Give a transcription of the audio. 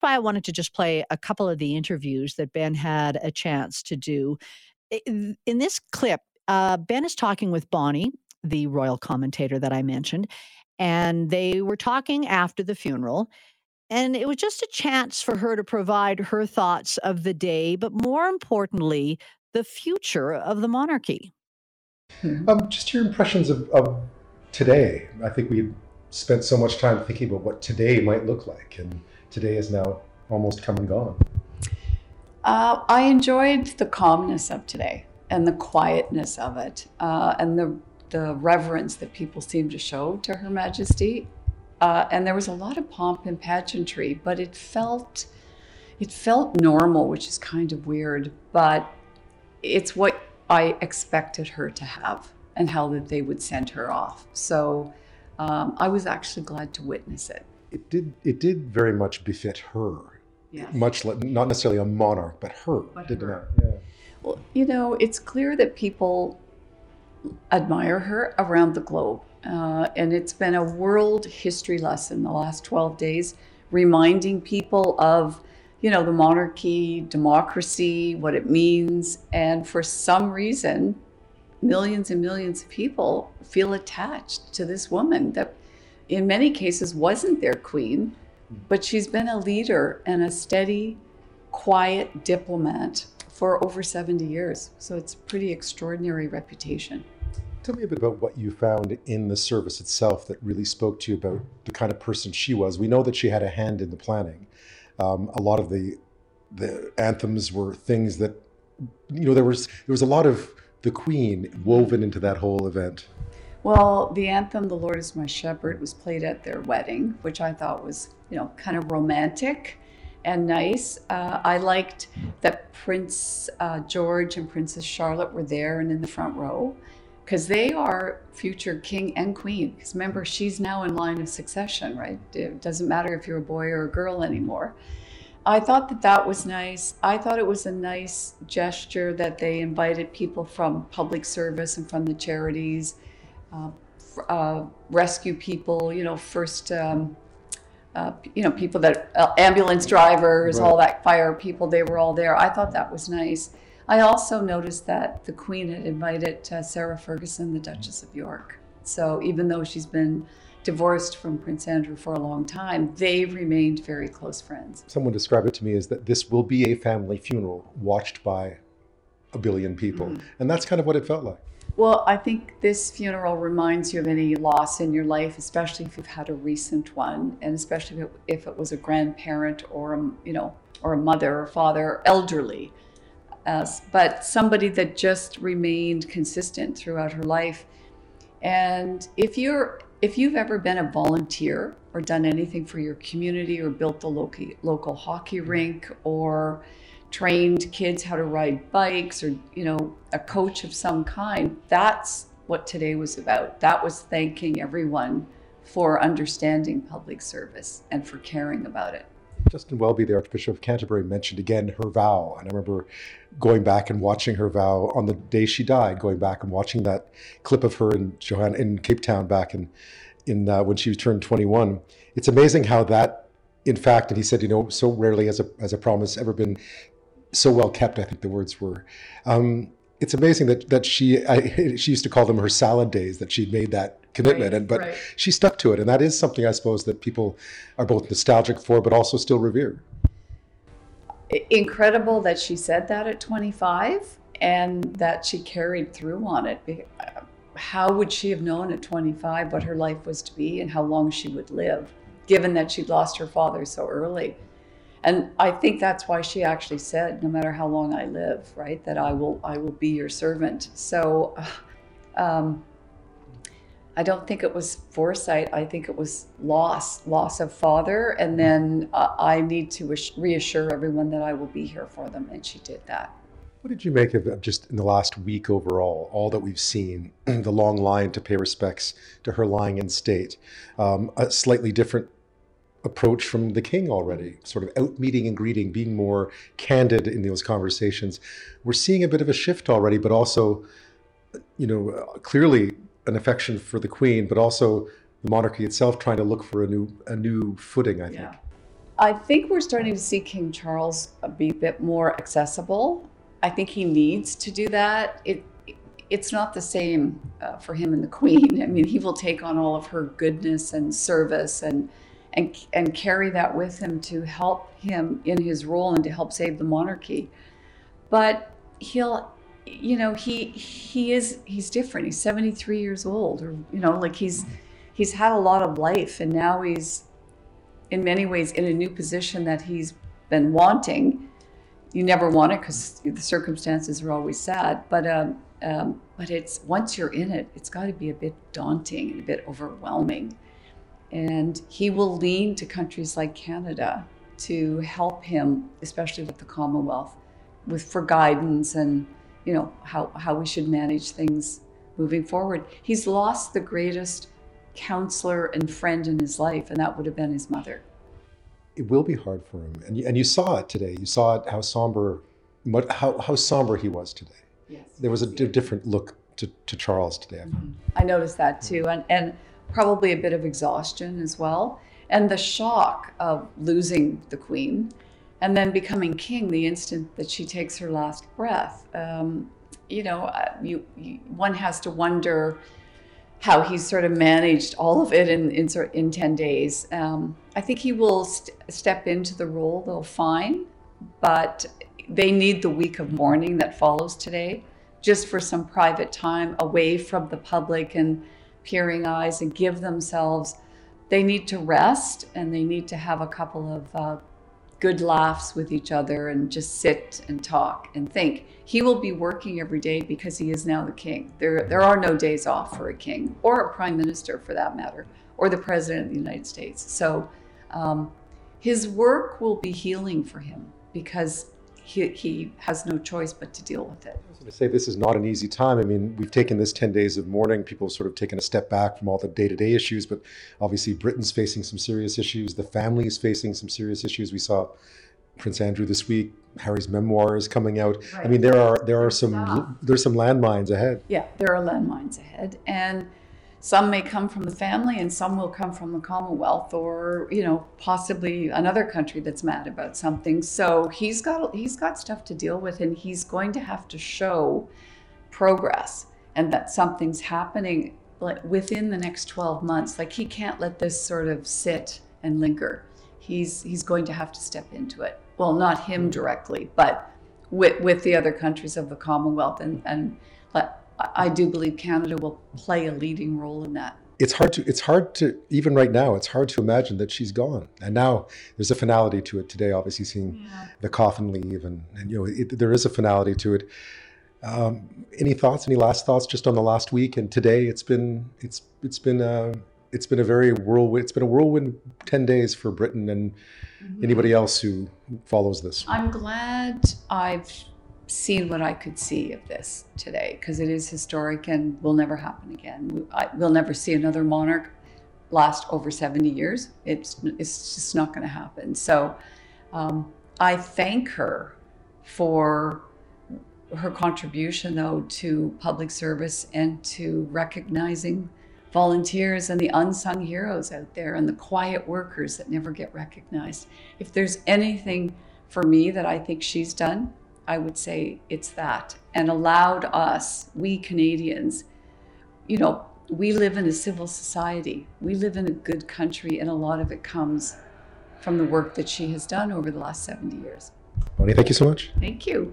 why I wanted to just play a couple of the interviews that Ben had a chance to do. In this clip, uh, Ben is talking with Bonnie, the royal commentator that I mentioned, and they were talking after the funeral. And it was just a chance for her to provide her thoughts of the day, but more importantly, the future of the monarchy. Um, just your impressions of, of today. I think we spent so much time thinking about what today might look like, and today is now almost come and gone. Uh, I enjoyed the calmness of today and the quietness of it, uh, and the the reverence that people seem to show to Her Majesty. Uh, and there was a lot of pomp and pageantry, but it felt it felt normal, which is kind of weird, but it's what I expected her to have and how that they would send her off. So um, I was actually glad to witness it. It did. It did very much befit her. Yes. Much le- not necessarily a monarch, but her. But did her. not. Yeah. Well, you know, it's clear that people admire her around the globe. Uh, and it's been a world history lesson the last 12 days, reminding people of, you know, the monarchy, democracy, what it means. And for some reason, millions and millions of people feel attached to this woman that, in many cases, wasn't their queen, but she's been a leader and a steady, quiet diplomat for over 70 years. So it's a pretty extraordinary reputation. Tell me a bit about what you found in the service itself that really spoke to you about the kind of person she was. We know that she had a hand in the planning. Um, a lot of the the anthems were things that you know there was there was a lot of the Queen woven into that whole event. Well, the anthem "The Lord Is My Shepherd" was played at their wedding, which I thought was you know kind of romantic and nice. Uh, I liked that Prince uh, George and Princess Charlotte were there and in the front row because they are future king and queen. Because remember, she's now in line of succession, right? It doesn't matter if you're a boy or a girl anymore. I thought that that was nice. I thought it was a nice gesture that they invited people from public service and from the charities, uh, uh, rescue people, you know, first, um, uh, you know, people that, uh, ambulance drivers, Right. all that fire people, they were all there. I thought that was nice. I also noticed that the Queen had invited uh, Sarah Ferguson, the Duchess of York. So even though she's been divorced from Prince Andrew for a long time, they remained very close friends. Someone described it to me as that this will be a family funeral watched by a billion people, and that's kind of what it felt like. Well, I think this funeral reminds you of any loss in your life, especially if you've had a recent one, and especially if it, if it was a grandparent or a, you know, or a mother or father, elderly. Uh, but somebody that just remained consistent throughout her life. And if you're if you've ever been a volunteer or done anything for your community or built the local local hockey rink or trained kids how to ride bikes or you know a coach of some kind that's what today was about that was thanking everyone for understanding public service and for caring about it Justin Welby, the Archbishop of Canterbury, mentioned again her vow. And I remember going back and watching her vow on the day she died, going back and watching that clip of her in Johann in Cape Town back in, in uh, when she turned 21. It's amazing how that, in fact, and he said, you know, so rarely has a, has a promise ever been so well kept, I think the words were. Um, it's amazing that, that she, I, she used to call them her salad days, that she'd made that commitment. Right, and But right. she stuck to it. And that is something I suppose that people are both nostalgic for, but also still revere. Incredible that she said that at 25 and that she carried through on it uh, how would she have known at 25 what her life was to be and how long she would live given that she'd lost her father so early and i think that's why she actually said no matter how long i live right that i will i will be your servant so um, I don't think it was foresight. I think it was loss, loss of father. And then uh, I need to reassure everyone that I will be here for them. And she did that. What did you make of of just in the last week overall, all that we've seen, the long line to pay respects to her lying in state, um, a slightly different approach from the king already, sort of out meeting and greeting, being more candid in those conversations. We're seeing a bit of a shift already, but also, you know, clearly an affection for the queen, but also the monarchy itself trying to look for a new a new footing. I think. Yeah. I think we're starting to see King Charles be a bit more accessible. I think he needs to do that. It it's not the same uh, for him and the Queen. I mean, he will take on all of her goodness and service and and and carry that with him to help him in his role and to help save the monarchy. But he'll you know he he is he's different. He's 73 years old or you know like he's he's had a lot of life and now he's in many ways in a new position that he's been wanting. You never want it because the circumstances are always sad but um, um, but it's once you're in it it's got to be a bit daunting and a bit overwhelming and he will lean to countries like canada to help him especially with the commonwealth with for guidance and you know how how we should manage things moving forward. He's lost the greatest counselor and friend in his life, and that would have been his mother. It will be hard for him, and you, and you saw it today. You saw it how somber, how how somber he was today. Yes, there was a d- different look to, to Charles today. Mm-hmm. I noticed that too, and and probably a bit of exhaustion as well, and the shock of losing the Queen and then becoming king the instant that she takes her last breath. Um, you know, uh, you, you, one has to wonder how he sort of managed all of it in in, in ten days. Um, I think he will st- step into the role though fine, but they need the week of mourning that follows today, just for some private time away from the public and peering eyes, and give themselves. They need to rest, and they need to have a couple of uh, good laughs with each other and just sit and talk and think. He will be working every day because he is now the king. There, there are no days off for a king or a prime minister for that matter, or the president of the United States. So um, his work will be healing for him because he, he has no choice but to deal with it. I was going to say this is not an easy time. I mean, we've taken this 10 days of mourning. People have sort of taken a step back from all the day to day issues, but obviously Britain's facing some serious issues. The family is facing some serious issues. We saw Prince Andrew this week. Harry's memoir is coming out. Right. I mean, there are there are some there's some landmines ahead. Yeah, there are landmines ahead, and some may come from the family and some will come from the commonwealth or you know possibly another country that's mad about something. So he's got he's got stuff to deal with and he's going to have to show progress and that something's happening like within the next 12 months. Like he can't let this sort of sit and linger. He's he's going to have to step into it. Well not him directly but with with the other countries of the commonwealth and and I do believe Canada will play a leading role in that. It's hard to it's hard to even right now it's hard to imagine that she's gone and now there's a finality to it today obviously seeing yeah. the coffin leave and, and you know it, there is a finality to it um, any thoughts any last thoughts just on the last week and today it's been it's it's been a it's been a very whirlwind it's been a whirlwind 10 days for britain and mm-hmm. anybody else who follows this i'm glad i've seen what I could see of this today because it is historic and will never happen again. We'll never see another monarch last over 70 years. It's, it's just not going to happen. So um, I thank her for her contribution, though, to public service and to recognizing volunteers and the unsung heroes out there and the quiet workers that never get recognized. If there's anything for me that I think she's done, I would say it's that, and allowed us, we Canadians, you know, we live in a civil society. We live in a good country, and a lot of it comes from the work that she has done over the last 70 years. Bonnie, thank you so much. Thank you.